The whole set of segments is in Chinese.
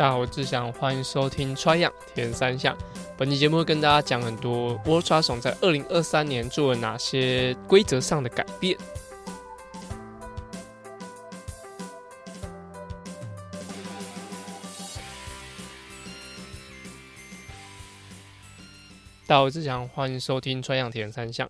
大家好，我志祥，欢迎收听《穿样铁三项》。本期节目会跟大家讲很多 World Triathlon 在二零二三年做了哪些规则上的改变。大家好，我志祥，欢迎收听《穿样铁三项》。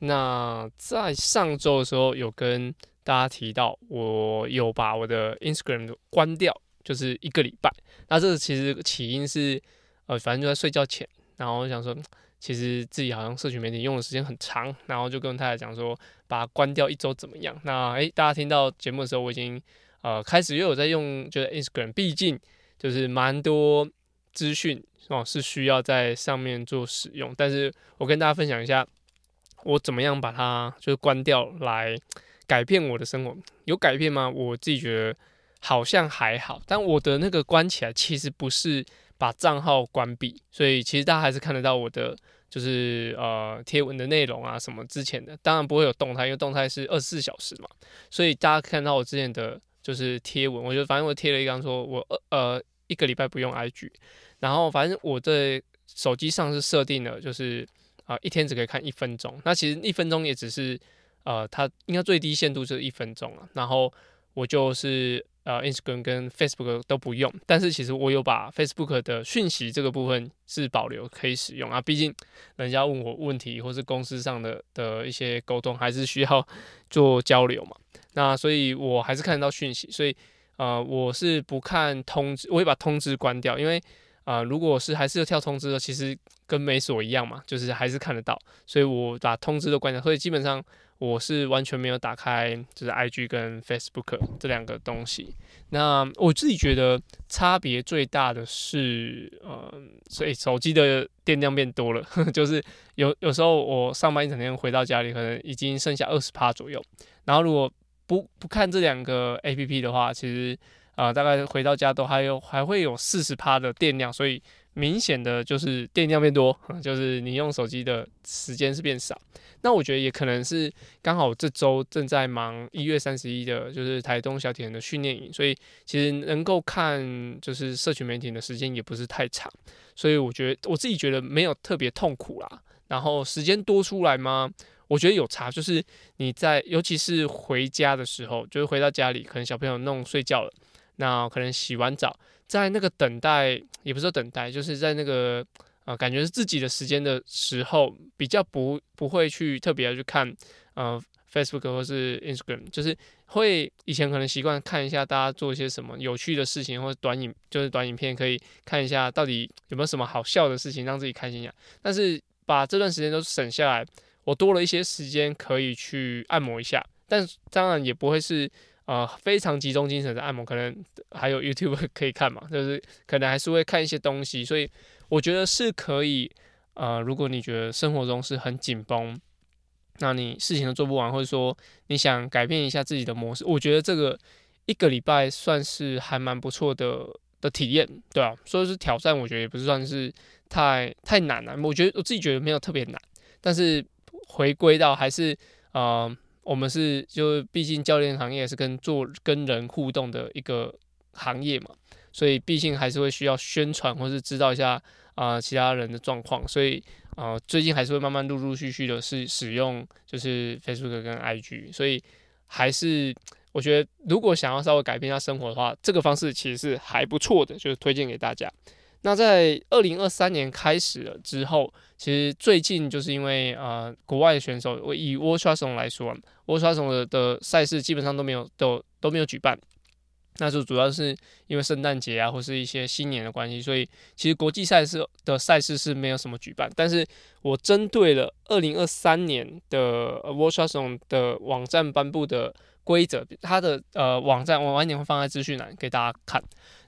那在上周的时候，有跟大家提到，我有把我的 Instagram 关掉。就是一个礼拜，那这个其实起因是，呃，反正就在睡觉前，然后我想说，其实自己好像社群媒体用的时间很长，然后就跟太太讲说，把它关掉一周怎么样？那诶，大家听到节目的时候，我已经呃开始又有在用，就是 Instagram，毕竟就是蛮多资讯哦是需要在上面做使用，但是我跟大家分享一下，我怎么样把它就是关掉来改变我的生活，有改变吗？我自己觉得。好像还好，但我的那个关起来其实不是把账号关闭，所以其实大家还是看得到我的就是呃贴文的内容啊什么之前的，当然不会有动态，因为动态是二十四小时嘛，所以大家看到我之前的就是贴文，我觉得反正我贴了一张说我呃一个礼拜不用 IG，然后反正我在手机上是设定了就是啊、一天只可以看一分钟，那其实一分钟也只是呃它应该最低限度就是一分钟了，然后我就是。呃，Instagram 跟 Facebook 都不用，但是其实我有把 Facebook 的讯息这个部分是保留可以使用啊。毕竟人家问我问题，或是公司上的的一些沟通，还是需要 做交流嘛。那所以我还是看得到讯息，所以呃，我是不看通知，我会把通知关掉，因为啊、如果是还是要跳通知的，其实跟没锁一样嘛，就是还是看得到，所以我把通知都关掉，所以基本上。我是完全没有打开，就是 IG 跟 Facebook 这两个东西。那我自己觉得差别最大的是，呃，所以手机的电量变多了，呵 呵就是有有时候我上班一整天回到家里，可能已经剩下二十趴左右。然后如果不不看这两个 APP 的话，其实啊、呃，大概回到家都还有还会有四十趴的电量，所以。明显的就是电量变多，就是你用手机的时间是变少。那我觉得也可能是刚好这周正在忙一月三十一的，就是台东小铁人的训练营，所以其实能够看就是社群媒体的时间也不是太长。所以我觉得我自己觉得没有特别痛苦啦。然后时间多出来吗？我觉得有差，就是你在尤其是回家的时候，就是回到家里，可能小朋友弄睡觉了，那可能洗完澡。在那个等待，也不是说等待，就是在那个啊、呃，感觉是自己的时间的时候，比较不不会去特别去看呃 Facebook 或是 Instagram，就是会以前可能习惯看一下大家做一些什么有趣的事情，或者短影就是短影片，可以看一下到底有没有什么好笑的事情让自己开心一下。但是把这段时间都省下来，我多了一些时间可以去按摩一下，但当然也不会是。呃，非常集中精神的按摩，可能还有 YouTube 可以看嘛，就是可能还是会看一些东西，所以我觉得是可以。呃，如果你觉得生活中是很紧绷，那你事情都做不完，或者说你想改变一下自己的模式，我觉得这个一个礼拜算是还蛮不错的的体验，对啊，所以是挑战，我觉得也不是算是太太难了。我觉得我自己觉得没有特别难，但是回归到还是呃。我们是，就毕竟教练行业是跟做跟人互动的一个行业嘛，所以毕竟还是会需要宣传或是知道一下啊、其他人的状况，所以啊、最近还是会慢慢陆陆续续的是使用就是 Facebook 跟 IG，所以还是我觉得如果想要稍微改变一下生活的话，这个方式其实是还不错的，就是推荐给大家。那在二零二三年开始了之后，其实最近就是因为、呃，国外的选手，我以 World Triathlon 来说，World Triathlon 的的赛事基本上都没有都都没有举办，那就主要是因为圣诞节啊或是一些新年的关系，所以其实国际赛事的赛事是没有什么举办。但是我针对了二零二三年的 World Triathlon 的网站颁布的规则，它的呃网站我晚点会放在资讯栏给大家看。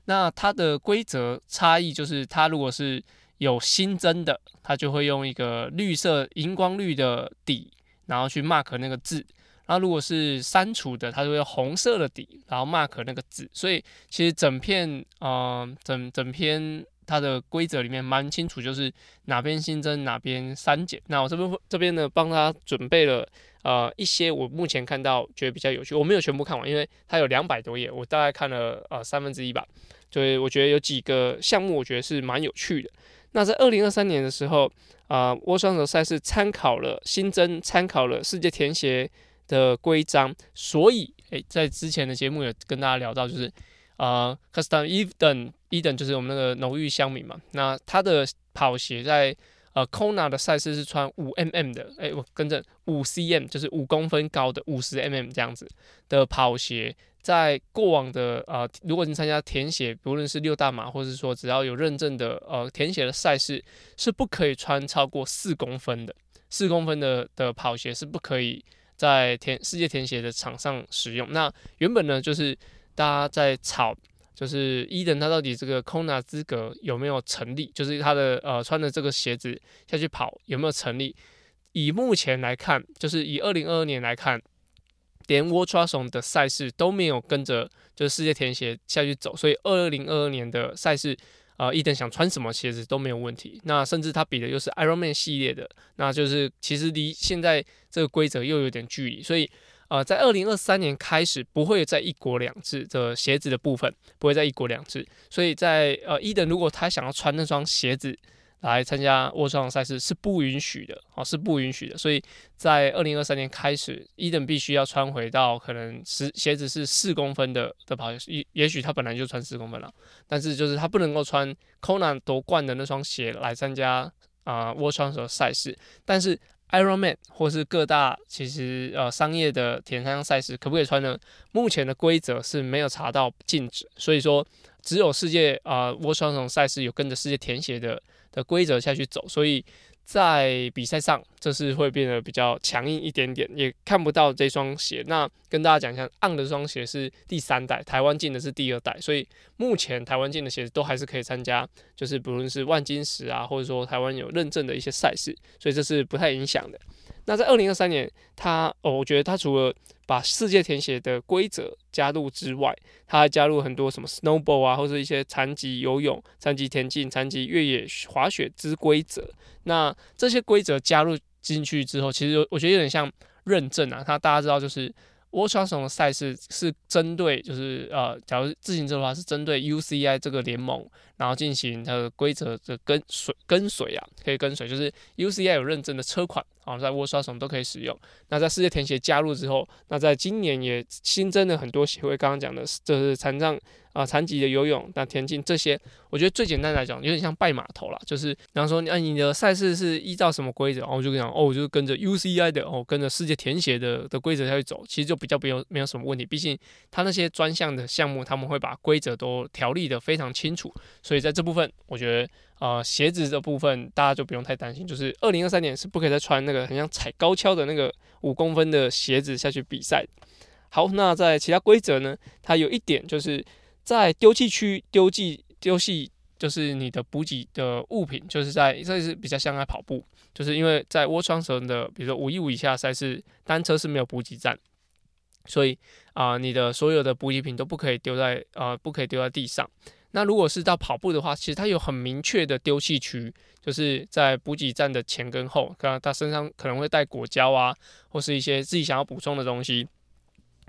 那它的规则差异就是，它如果是有新增的，它就会用一个绿色荧光绿的底，然后去 mark 那个字；然后如果是删除的，它就会红色的底，然后 mark 那个字。所以其实整片呃整整篇它的规则里面蛮清楚，就是哪边新增哪边删减。那我这边这边呢，帮他准备了。呃，一些我目前看到觉得比较有趣，我没有全部看完，因为它有两百多页，我大概看了呃三分之一吧。所以我觉得有几个项目，我觉得是蛮有趣的。那在二零二三年的时候，啊、呃，握双手赛事参考了新增参考了世界田协的规章，所以诶，在之前的节目有跟大家聊到，就是啊，Custom Eden，Eden 就是我们那个浓郁乡民嘛，那他的跑鞋在呃 Kona 的赛事是穿五 mm 的，诶，我跟着五 cm 就是五公分高的五十 mm 这样子的跑鞋。在过往的呃，如果你参加田协，不论是六大马，或是说只要有认证的呃田协的赛事，是不可以穿超过四公分的，四公分的的跑鞋是不可以在田世界田协的场上使用。那原本呢，就是大家在吵，就是伊登他到底这个 Kona 资格有没有成立，就是他的呃穿的这个鞋子下去跑有没有成立？以目前来看，就是以二零二二年来看。连 World Triathlon 的赛事都没有跟着就是世界田协下去走，所以二零二二年的赛事，呃，伊登想穿什么鞋子都没有问题。那甚至他比的又是 Ironman 系列的，那就是其实离现在这个规则又有点距离，所以呃，在二零二三年开始不会在一国两制的鞋子的部分不会在一国两制，所以在呃伊登如果他想要穿那双鞋子。来参加握双赛事是不允许的，哦，是不允许的。所以在二零二三年开始，伊登必须要穿回到可能是鞋子是四公分的的跑鞋，也也许他本来就穿四公分了，但是就是他不能够穿 Conan 夺冠的那双鞋来参加啊握双手赛事。但是 Ironman 或是各大其实呃商业的铁人三项赛事可不可以穿呢？目前的规则是没有查到禁止，所以说只有世界啊握双手赛事有跟着世界填写的。的规则下去走，所以在比赛上这是会变得比较强硬一点点，也看不到这双鞋。那跟大家讲一下，On 的这双鞋是第三代，台湾进的是第二代，所以目前台湾进的鞋子都还是可以参加，就是不论是万金石啊，或者说台湾有认证的一些赛事，所以这是不太影响的。那在二零二三年，他哦，我觉得他除了把世界填写的规则加入之外，他还加入很多什么 snowball 啊，或者一些残疾游泳、残疾田径、残疾越野滑雪之规则。那这些规则加入进去之后，其实我觉得有点像认证啊。他大家知道，就是 World Triathlon 的赛事是针对，就是呃，假如自行车的话，是针对 UCI 这个联盟。然后进行它的规则的跟随跟随啊，可以跟随，就是 UCI 有认证的车款啊，在 World Triathlon 都可以使用。那在世界田协加入之后，那在今年也新增了很多协会。刚刚讲的，就是残障啊、残疾的游泳、那田径这些，我觉得最简单来讲，有点像拜码头啦，就是比方说，啊，你的赛事是依照什么规则，然后我就跟你讲，哦，我就跟着 UCI 的，哦，跟着世界田协的的规则下去走，其实就比较没有没有什么问题。毕竟他那些专项的项目，他们会把规则都条例的非常清楚。所以在这部分，我觉得呃鞋子的部分大家就不用太担心，就是二零二三年是不可以再穿那个很像踩高跷的那个五公分的鞋子下去比赛。好，那在其他规则呢，它有一点就是在丢弃区丢弃丢弃，就是你的补给的物品，就是在这是比较像在跑步，就是因为在握双绳的，比如说五一五以下赛事，单车是没有补给站。所以啊、你的所有的补给品都不可以丢在呃，不可以丢在地上。那如果是到跑步的话，其实它有很明确的丢弃区，就是在补给站的前跟后，可能他身上可能会带果胶啊，或是一些自己想要补充的东西，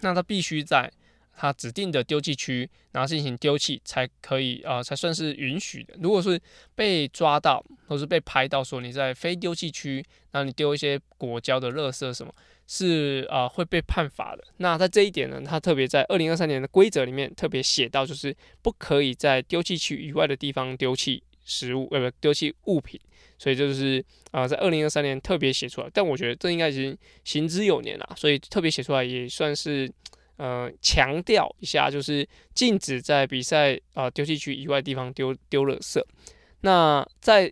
那他必须在它指定的丢弃区，然后进行丢弃才可以啊、才算是允许的。如果是被抓到，或是被拍到说你在非丢弃区，然后你丢一些果胶的垃圾什么。是啊、会被判罚的。那在这一点呢，它特别在二零二三年的规则里面特别写到，就是不可以在丢弃区以外的地方丢弃食物，呃，不，丢弃物品。所以就是啊、在二零二三年特别写出来。但我觉得这应该已经行之有年了，所以特别写出来也算是呃强调一下，就是禁止在比赛啊丢弃区以外地方丢丢垃圾。那在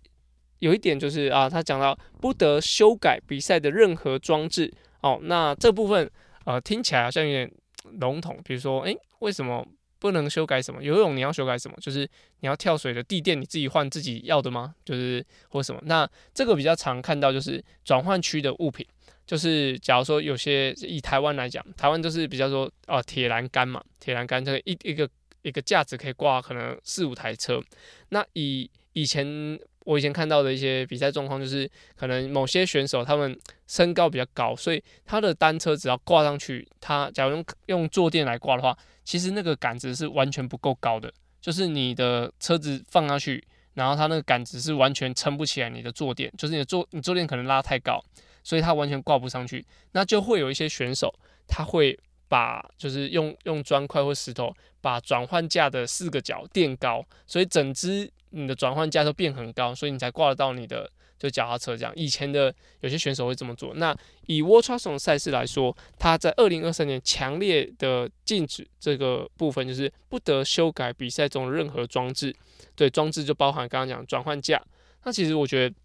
有一点就是啊，他讲到不得修改比赛的任何装置。哦，那这部分呃听起来好像有点笼统，比如说，诶，为什么不能修改什么？游泳你要修改什么？就是你要跳水的地垫你自己换自己要的吗？就是或什么？那这个比较常看到就是转换区的物品，就是假如说有些以台湾来讲，台湾都是比较说哦铁栏杆嘛，铁栏杆这个一一个一个架子可以挂可能四五台车，那以以前。我以前看到的一些比赛状况，就是可能某些选手他们身高比较高，所以他的单车只要挂上去，他假如用用坐垫来挂的话，其实那个杆子是完全不够高的，就是你的车子放上去，然后它那个杆子是完全撑不起来你的坐垫，就是你的坐你坐垫可能拉太高，所以它完全挂不上去，那就会有一些选手他会把就是用用砖块或石头把转换架的四个角垫高，所以整只你的转换架都变很高，所以你才挂得到你的。就脚踏车这样，以前的有些选手会这么做。那以 w a t r a s o n 赛事来说，他在二零二三年强烈的禁止这个部分，就是不得修改比赛中的任何装置。对，装置就包含刚刚讲转换架。那其实我觉得，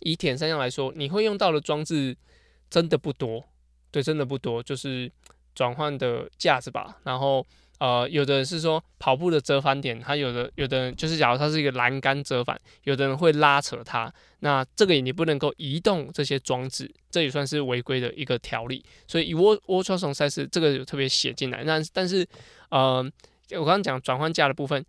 以铁三项来说，你会用到的装置真的不多。对，真的不多，就是转换的架子吧，然后。呃，有的人是说跑步的折返点，他有的有的人就是假如它是一个栏杆折返，有的人会拉扯它，那这个你不能够移动这些装置，这也算是违规的一个条例。所以以 World Triathlon 赛事这个有特别写进来。那但是呃，我刚刚讲转换架的部分，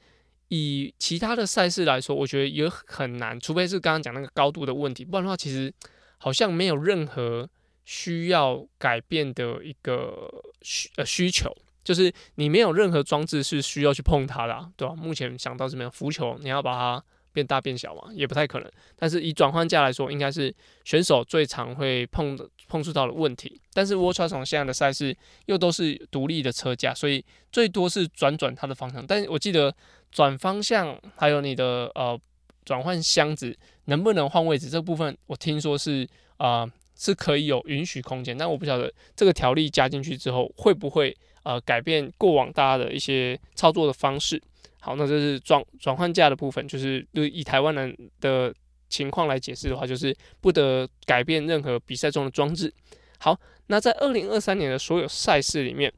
以其他的赛事来说，我觉得也很难，除非是刚刚讲那个高度的问题，不然的话其实好像没有任何需要改变的一个需呃需求。就是你没有任何装置是需要去碰它的，对吧？目前想到是没有浮球，你要把它变大变小嘛，也不太可能。但是以转换架来说，应该是选手最常会碰的碰触到的问题。但是 World Triathlon 现在的赛事又都是独立的车架，所以最多是转转它的方向。但是我记得转方向还有你的呃转换箱子能不能换位置这部分，我听说是啊，是可以有允许空间，但我不晓得这个条例加进去之后会不会。呃，改变过往大家的一些操作的方式。好，那这是转转换架的部分，就是以台湾人的情况来解释的话，就是不得改变任何比赛中的装置。好，那在二零二三年的所有赛事里面，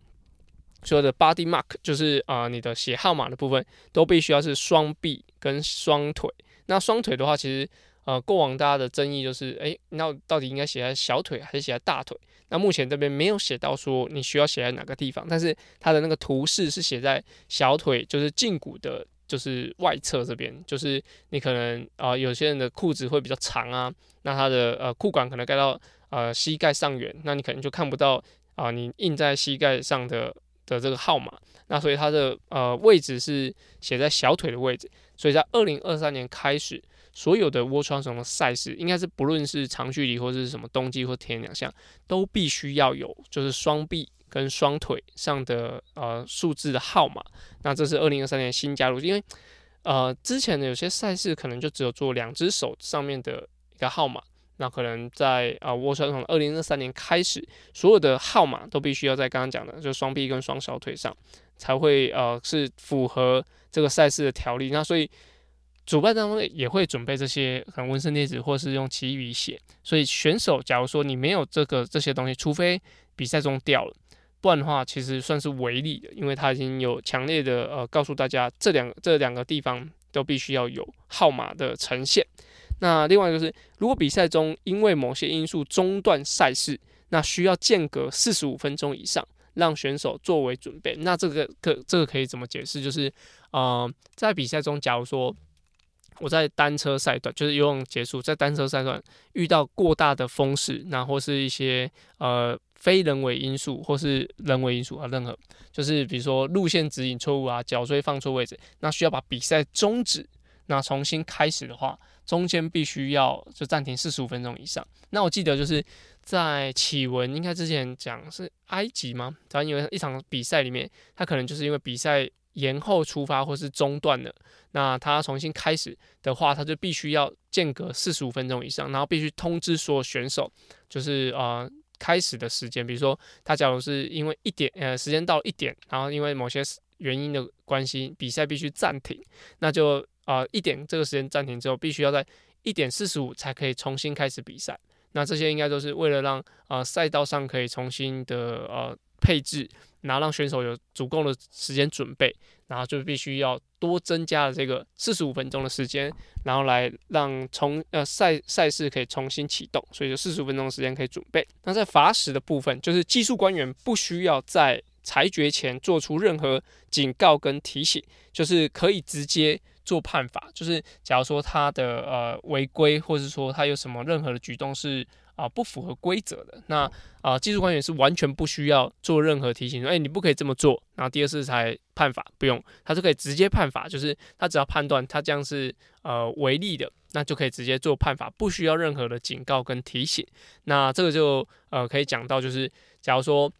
所有的 body mark 就是啊、你的写号码的部分都必须要是双臂跟双腿。那双腿的话，其实呃，过往大家的争议就是，诶，那到底应该写在小腿还是写在大腿？那目前这边没有写到说你需要写在哪个地方，但是它的那个图示是写在小腿，就是胫骨的，就是外侧这边，就是你可能啊、有些人的裤子会比较长啊，那它的呃裤管可能盖到呃膝盖上缘，那你可能就看不到啊、你印在膝盖上的的这个号码，那所以它的呃位置是写在小腿的位置，所以在二零二三年开始。所有的 World Triathlon 的赛事，应该是不论是长距离或者是什么冬季或田两项，都必须要有就是双臂跟双腿上的呃数字的号码。那这是二零二三年新加入，因为呃之前的有些赛事可能就只有做两只手上面的一个号码，那可能在啊 World Triathlon 二零二三年开始，所有的号码都必须要在刚刚讲的就双臂跟双小腿上才会呃是符合这个赛事的条例。那所以。主办单位也会准备这些，可能纹身贴纸或是用奇异笔写。所以选手，假如说你没有这个这些东西，除非比赛中掉了，不然的话，其实算是违例的，因为他已经有强烈的呃告诉大家，这两这两个地方都必须要有号码的呈现。那另外就是，如果比赛中因为某些因素中断赛事，那需要间隔四十五分钟以上，让选手作为准备。那这个可这个可以怎么解释？就是呃，在比赛中，假如说我在单车赛段，就是游泳结束，在单车赛段遇到过大的风势，那或是一些呃非人为因素，或是人为因素啊，任何就是比如说路线指引错误啊，脚椎放错位置，那需要把比赛终止，那重新开始的话，中间必须要就暂停四十五分钟以上。那我记得就是在启文应该之前讲是埃及吗？反正因为一场比赛里面，他可能就是因为比赛。延后出发或是中断了，那他重新开始的话，他就必须要间隔四十五分钟以上，然后必须通知所有选手，就是呃开始的时间。比如说，他假如是因为一点呃时间到一点，然后因为某些原因的关系，比赛必须暂停，那就呃一点这个时间暂停之后，必须要在一点四十五才可以重新开始比赛。那这些应该都是为了让呃赛道上可以重新的呃配置。然后让选手有足够的时间准备，然后就必须要多增加了这个四十五分钟的时间，然后来让重呃赛赛事可以重新启动，所以就四十五分钟的时间可以准备。那在罚时的部分，就是技术官员不需要在裁决前做出任何警告跟提醒，就是可以直接做判罚。就是假如说他的呃违规，或者说他有什么任何的举动是啊、不符合规则的。那啊、技术官员是完全不需要做任何提醒，说，哎，你不可以这么做。然后第二次才判罚，不用，他就可以直接判罚，就是他只要判断他这样是呃违例的，那就可以直接做判罚，不需要任何的警告跟提醒。那这个就呃可以讲到，就是假如说。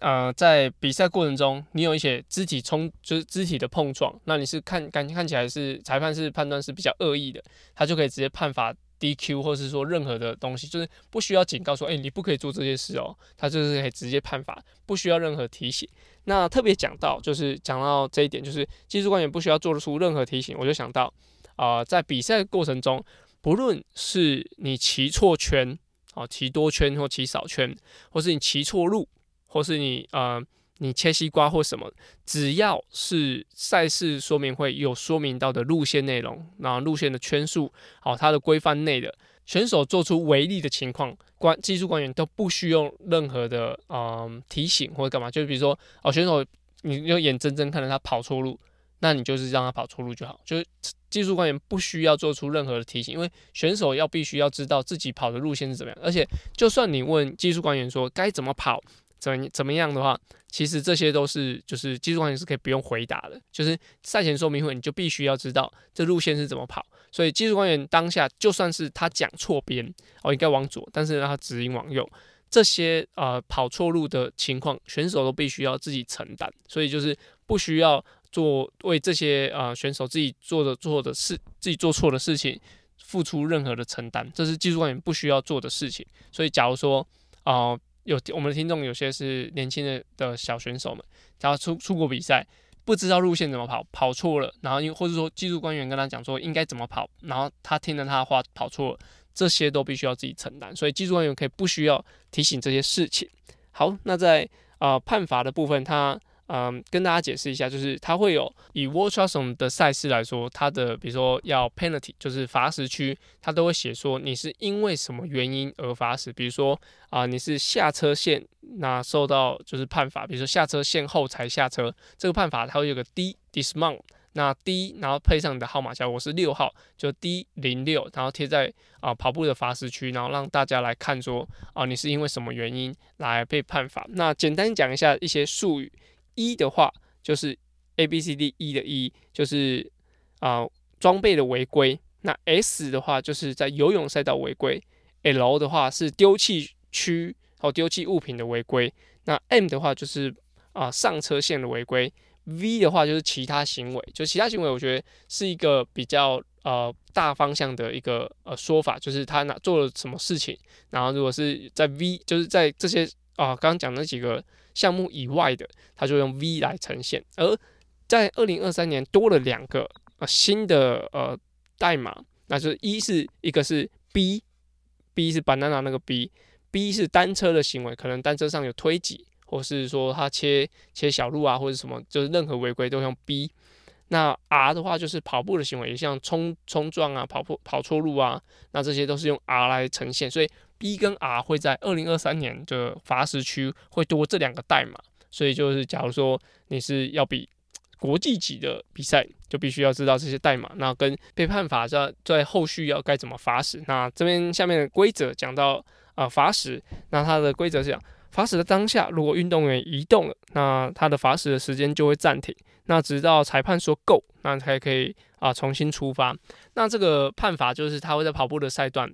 呃，在比赛过程中，你有一些肢体冲，就是肢体的碰撞，那你是看感看起来是裁判是判断是比较恶意的，他就可以直接判罚 DQ，或是说任何的东西，就是不需要警告说，哎、你不可以做这些事哦，他就是可以直接判罚，不需要任何提醒。那特别讲到，就是讲到这一点，就是技术官员不需要做出任何提醒，我就想到，啊、在比赛过程中，不论是你骑错圈，哦，骑多圈或骑少圈，或是你骑错路。或是你呃，你切西瓜或什么，只要是赛事说明会有说明到的路线内容，然后路线的圈数，好，它的规范内的选手做出违例的情况，官技术官员都不需要任何的嗯、提醒或者干嘛，就比如说哦，选手你就眼睁睁看着他跑错路，那你就是让他跑错路就好，就是技术官员不需要做出任何的提醒，因为选手要必须要知道自己跑的路线是怎么样，而且就算你问技术官员说该怎么跑。怎怎么样的话，其实这些都是就是技术官员是可以不用回答的，就是赛前说明会你就必须要知道这路线是怎么跑，所以技术官员当下就算是他讲错边哦，应该往左，但是让他指引往右，这些呃跑错路的情况，选手都必须要自己承担，所以就是不需要做为这些呃选手自己做的做的事，自己做错的事情付出任何的承担，这是技术官员不需要做的事情。所以假如说啊。有我们的听众有些是年轻的的小选手们，然后出出国比赛，不知道路线怎么跑，跑错了，然后因或者说技术官员跟他讲说应该怎么跑，然后他听了他的话跑错了，这些都必须要自己承担，所以技术官员可以不需要提醒这些事情。好，那在呃判罚的部分，他。嗯，跟大家解释一下，就是它会有以 World Triathlon 的赛事来说，它的比如说要 penalty，就是罚时区，它都会写说你是因为什么原因而罚时。比如说啊、你是下车线那受到就是判罚，比如说下车线后才下车，这个判罚它会有个 D dismount，那 D 然后配上你的号码，假如我是六号，就 D 零六，然后贴在啊、跑步的罚时区，然后让大家来看说啊、你是因为什么原因来被判罚。那简单讲一下一些术语。一的话就是 A B C D E 的 E，就是啊装备的违规。那 S 的话就是在游泳赛道违规。L 的话是丢弃区和丢弃物品的违规。那 M 的话就是啊上车线的违规。V 的话就是其他行为，就其他行为，我觉得是一个比较呃大方向的一个呃说法，就是他哪做了什么事情。然后如果是在 V，就是在这些啊刚刚讲那几个。项目以外的，它就用 V 来呈现。而在二零二三年多了两个啊新的呃代码，那就是一是一个是 B，B 是 banana 那个 B，B 是单车的行为，可能单车上有推挤，或是说他切切小路啊，或者什么，就是任何违规都用 B。那 R 的话就是跑步的行为，像冲冲撞啊、跑步跑错路啊，那这些都是用 R 来呈现，所以。B 跟 R 会在二零二三年的罚时区会多这两个代码，所以就是假如说你是要比国际级的比赛，就必须要知道这些代码。那跟被判罚在在后续要该怎么罚时。那这边下面的规则讲到啊罚时，那它的规则是讲罚时的当下，如果运动员移动了，那他的罚时的时间就会暂停，那直到裁判说够，那才可以啊重新出发。那这个判罚就是他会在跑步的赛段。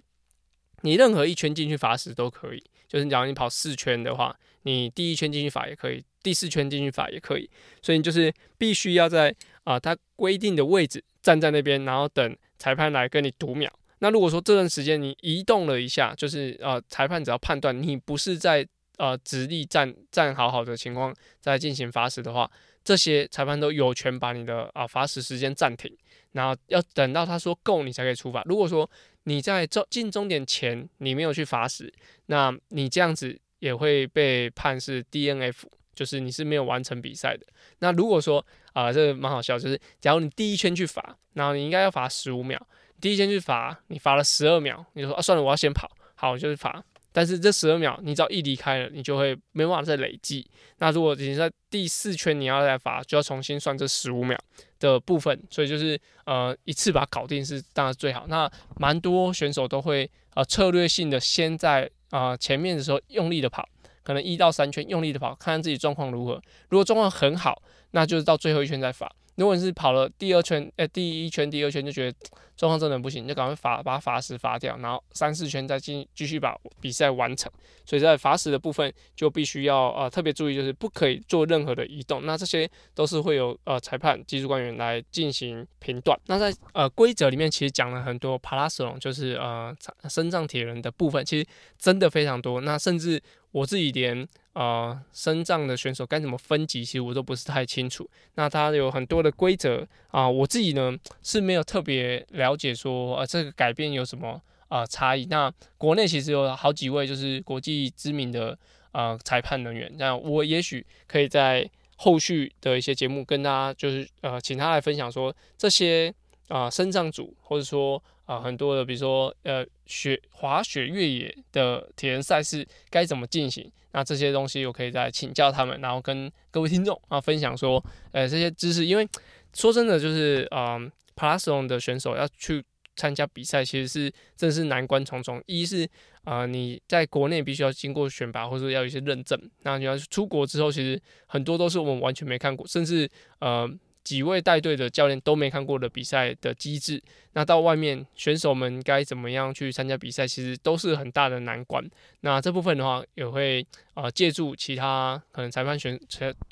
你任何一圈进去罚时都可以，就是假如你跑四圈的话，你第一圈进去罚也可以，第四圈进去罚也可以，所以你就是必须要在啊他规定的位置站在那边，然后等裁判来跟你读秒。那如果说这段时间你移动了一下，就是呃裁判只要判断你不是在呃直立站站好好的情况再进行罚时的话，这些裁判都有权把你的啊罚时时间暂停，然后要等到他说够你才可以出发。如果说你在终进终点前，你没有去罚时，那你这样子也会被判是 DNF，就是你是没有完成比赛的。那如果说啊、这个蛮好笑，就是假如你第一圈去罚，然后你应该要罚十五秒，第一圈去罚，你罚了十二秒，你说啊算了，我要先跑，好，就是罚但是这十二秒，你只要一离开了，你就会没办法再累计。那如果你在第四圈你要再罚，就要重新算这十五秒的部分。所以就是呃一次把它搞定是当然最好。那蛮多选手都会呃策略性的先在啊、前面的时候用力的跑，可能一到三圈用力的跑，看看自己状况如何。如果状况很好，那就是到最后一圈再罚。如果你是跑了第二圈，呃，第一圈、第二圈就觉得状况真的不行，就赶快罚，把罚时罚掉，然后三四圈再继继续把比赛完成。所以在罚时的部分就必须要呃特别注意，就是不可以做任何的移动。那这些都是会有呃裁判、技术官员来进行评断。那在呃规则里面其实讲了很多帕拉松，就是呃身障铁人的部分，其实真的非常多。那甚至我自己连呃，身障的选手该怎么分级，其实我都不是太清楚。那它有很多的规则啊，我自己呢是没有特别了了解说，呃，这个改变有什么呃差异。那国内其实有好几位就是国际知名的呃裁判人员，那我也许可以在后续的一些节目跟大家就是呃请他来分享说这些啊身障组或者说。啊，很多的，比如说，呃，雪滑雪越野的体验赛事该怎么进行？那这些东西我可以再请教他们，然后跟各位听众啊分享说，呃，这些知识。因为说真的，就是啊，马拉松的选手要去参加比赛，其实是真是难关重重。一是啊，你在国内必须要经过选拔，或者要有一些认证。那你要出国之后，其实很多都是我们完全没看过，甚至呃。几位带队的教练都没看过的比赛的机制，那到外面选手们该怎么样去参加比赛，其实都是很大的难关。那这部分的话，也会啊、借助其他可能裁判选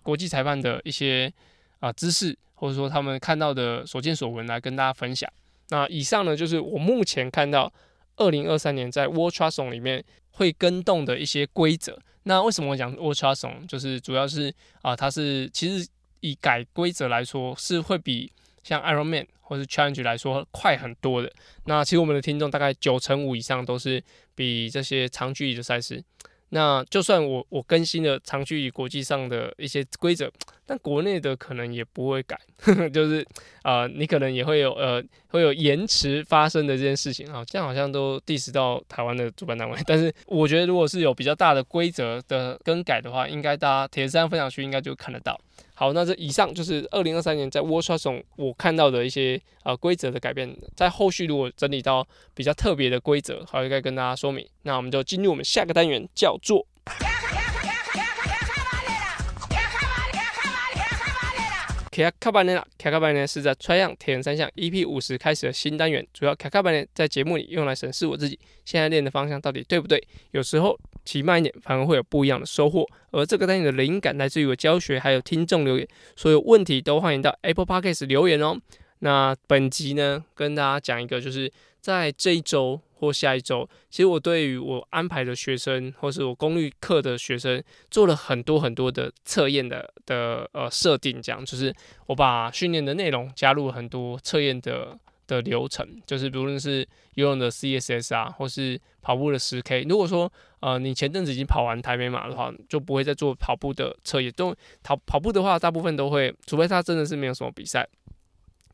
国际裁判的一些啊、知识，或者说他们看到的所见所闻来跟大家分享。那以上呢，就是我目前看到二零二三年在 World Triathlon 里面会更动的一些规则。那为什么我讲 World Triathlon？就是主要是啊、它是其实。以改规则来说，是会比像 Ironman 或是 Challenge 来说快很多的。那其实我们的听众大概九成五以上都是比这些长距离的赛事。那就算我我更新了长距离国际上的一些规则，但国内的可能也不会改，呵 呵就是呃，你可能也会有呃会有延迟发生的这件事情啊。这样好像都 diss 到台湾的主办单位，但是我觉得如果是有比较大的规则的更改的话，应该大家铁三分享区应该就看得到。好，那这以上就是二零二三年在 World Triathlon 我看到的一些呃规则的改变，在后续如果整理到比较特别的规则，好，应该跟大家说明。那我们就进入我们下个单元，叫做。卡卡班呢？卡卡班呢是在 Try 样铁人三项 EP 五十开始的新单元，主要卡卡班呢在节目里用来审视我自己现在练的方向到底对不对。有时候骑慢一点反而会有不一样的收获。而这个单元的灵感来自于我教学，还有听众留言，所有问题都欢迎到 Apple Podcast 留言哦。那本集呢，跟大家讲一个，就是在这一周。或下一周，其实我对于我安排的学生，或是我功率课的学生，做了很多很多的测验的的呃设定，这样就是我把训练的内容加入很多测验的的流程，就是不论是游泳的 CSS 啊，或是跑步的十 K。如果说呃你前阵子已经跑完台北马的话，就不会再做跑步的测验。都跑跑步的话，大部分都会，除非他真的是没有什么比赛。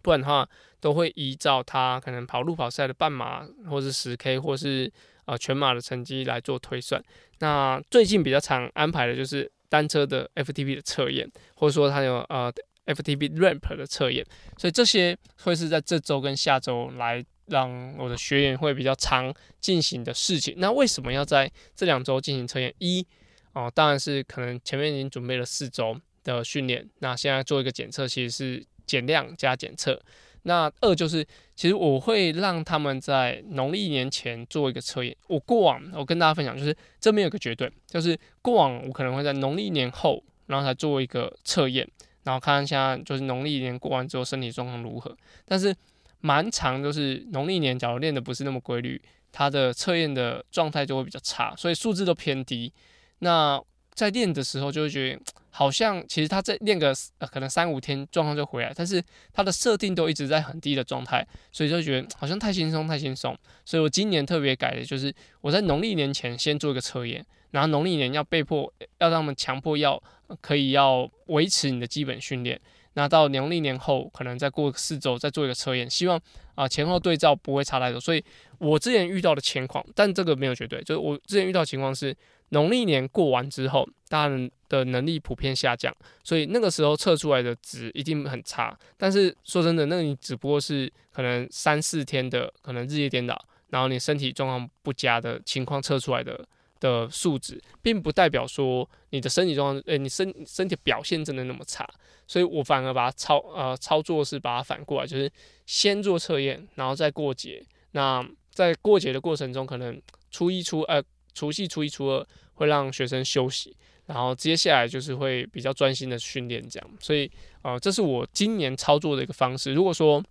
不然的话，都会依照他可能跑路跑赛的半马，或是十 K，或是呃全马的成绩来做推算。那最近比较常安排的就是单车的 FTP 的测验，或者说他有呃 FTP Ramp 的测验。所以这些会是在这周跟下周来让我的学员会比较常进行的事情。那为什么要在这两周进行测验？一哦、当然是可能前面已经准备了四周的训练，那现在做一个检测，其实是。减量加检测，那二就是，其实我会让他们在农历年前做一个测验。我过往我跟大家分享，就是这边有个绝对，就是过往我可能会在农历年后，然后才做一个测验，然后看看现在就是农历年过完之后身体状况如何。但是蛮长，就是农历年假如练的不是那么规律，他的测验的状态就会比较差，所以数字都偏低。那在练的时候就会觉得。好像其实他在练个呃可能三五天状况就回来，但是他的设定都一直在很低的状态，所以就觉得好像太轻松太轻松。所以我今年特别改的就是我在农历年前先做一个测验，然后农历年要被迫要让他们强迫要可以要维持你的基本训练，那到农历年后，可能再过四周再做一个测验，希望啊前后对照不会差太多。所以我之前遇到的情况，但这个没有绝对，就是我之前遇到的情况是农历年过完之后，大家的能力普遍下降，所以那个时候测出来的值一定很差。但是说真的，那你只不过是可能三四天的可能日夜颠倒，然后你身体状况不佳的情况测出来的。的数值，并不代表说你的身体状况，呃，你身身体表现真的那么差，所以我反而把它操呃操作是把它反过来，就是先做测验，然后再过节。那在过节的过程中，可能初一初呃除夕初一初二会让学生休息，然后接下来就是会比较专心的训练这样。所以呃，这是我今年操作的一个方式。如果说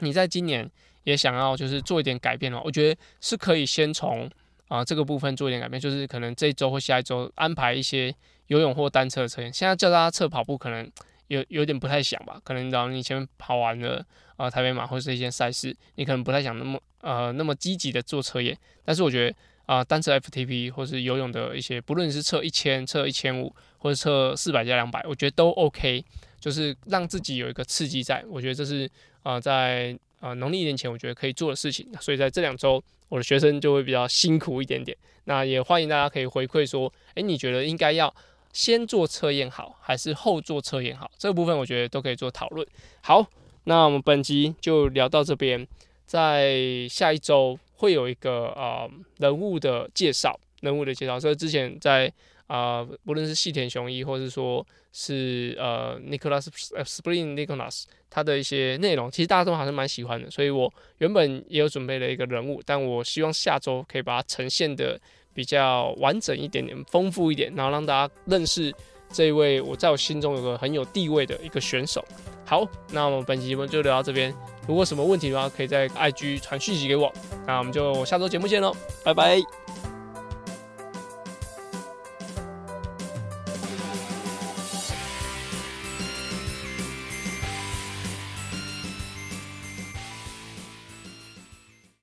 你在今年也想要就是做一点改变的话，我觉得是可以先从。啊，这个部分做一点改变，就是可能这一周或下一周安排一些游泳或单车的测验。现在叫大家测跑步，可能有有点不太想吧？可能然后你前面跑完了啊台北马或者是一些赛事，你可能不太想那么呃那么积极的做测验。但是我觉得啊，单车 FTP 或是游泳的一些，不论是测一千、测一千五或者测四百加两百，我觉得都 OK，就是让自己有一个刺激在。我觉得这是啊在啊农历年前我觉得可以做的事情。所以在这两周。我的学生就会比较辛苦一点点，那也欢迎大家可以回馈说，诶，你觉得应该要先做测验好，还是后做测验好？这个部分我觉得都可以做讨论。好，那我们本集就聊到这边，在下一周会有一个呃人物的介绍，人物的介绍。所以之前在啊、不论是细田雄一，或是说是呃 Nicholas Spring Nicholas。他的一些内容，其实大家都还是蛮喜欢的，所以我原本也有准备了一个人物，但我希望下周可以把它呈现的比较完整一点点、丰富一点，然后让大家认识这一位我在我心中有个很有地位的一个选手。好，那我们本期节目就聊到这边，如果什么问题的话，可以在 IG 传讯息给我，那我们就下周节目见喽，拜拜。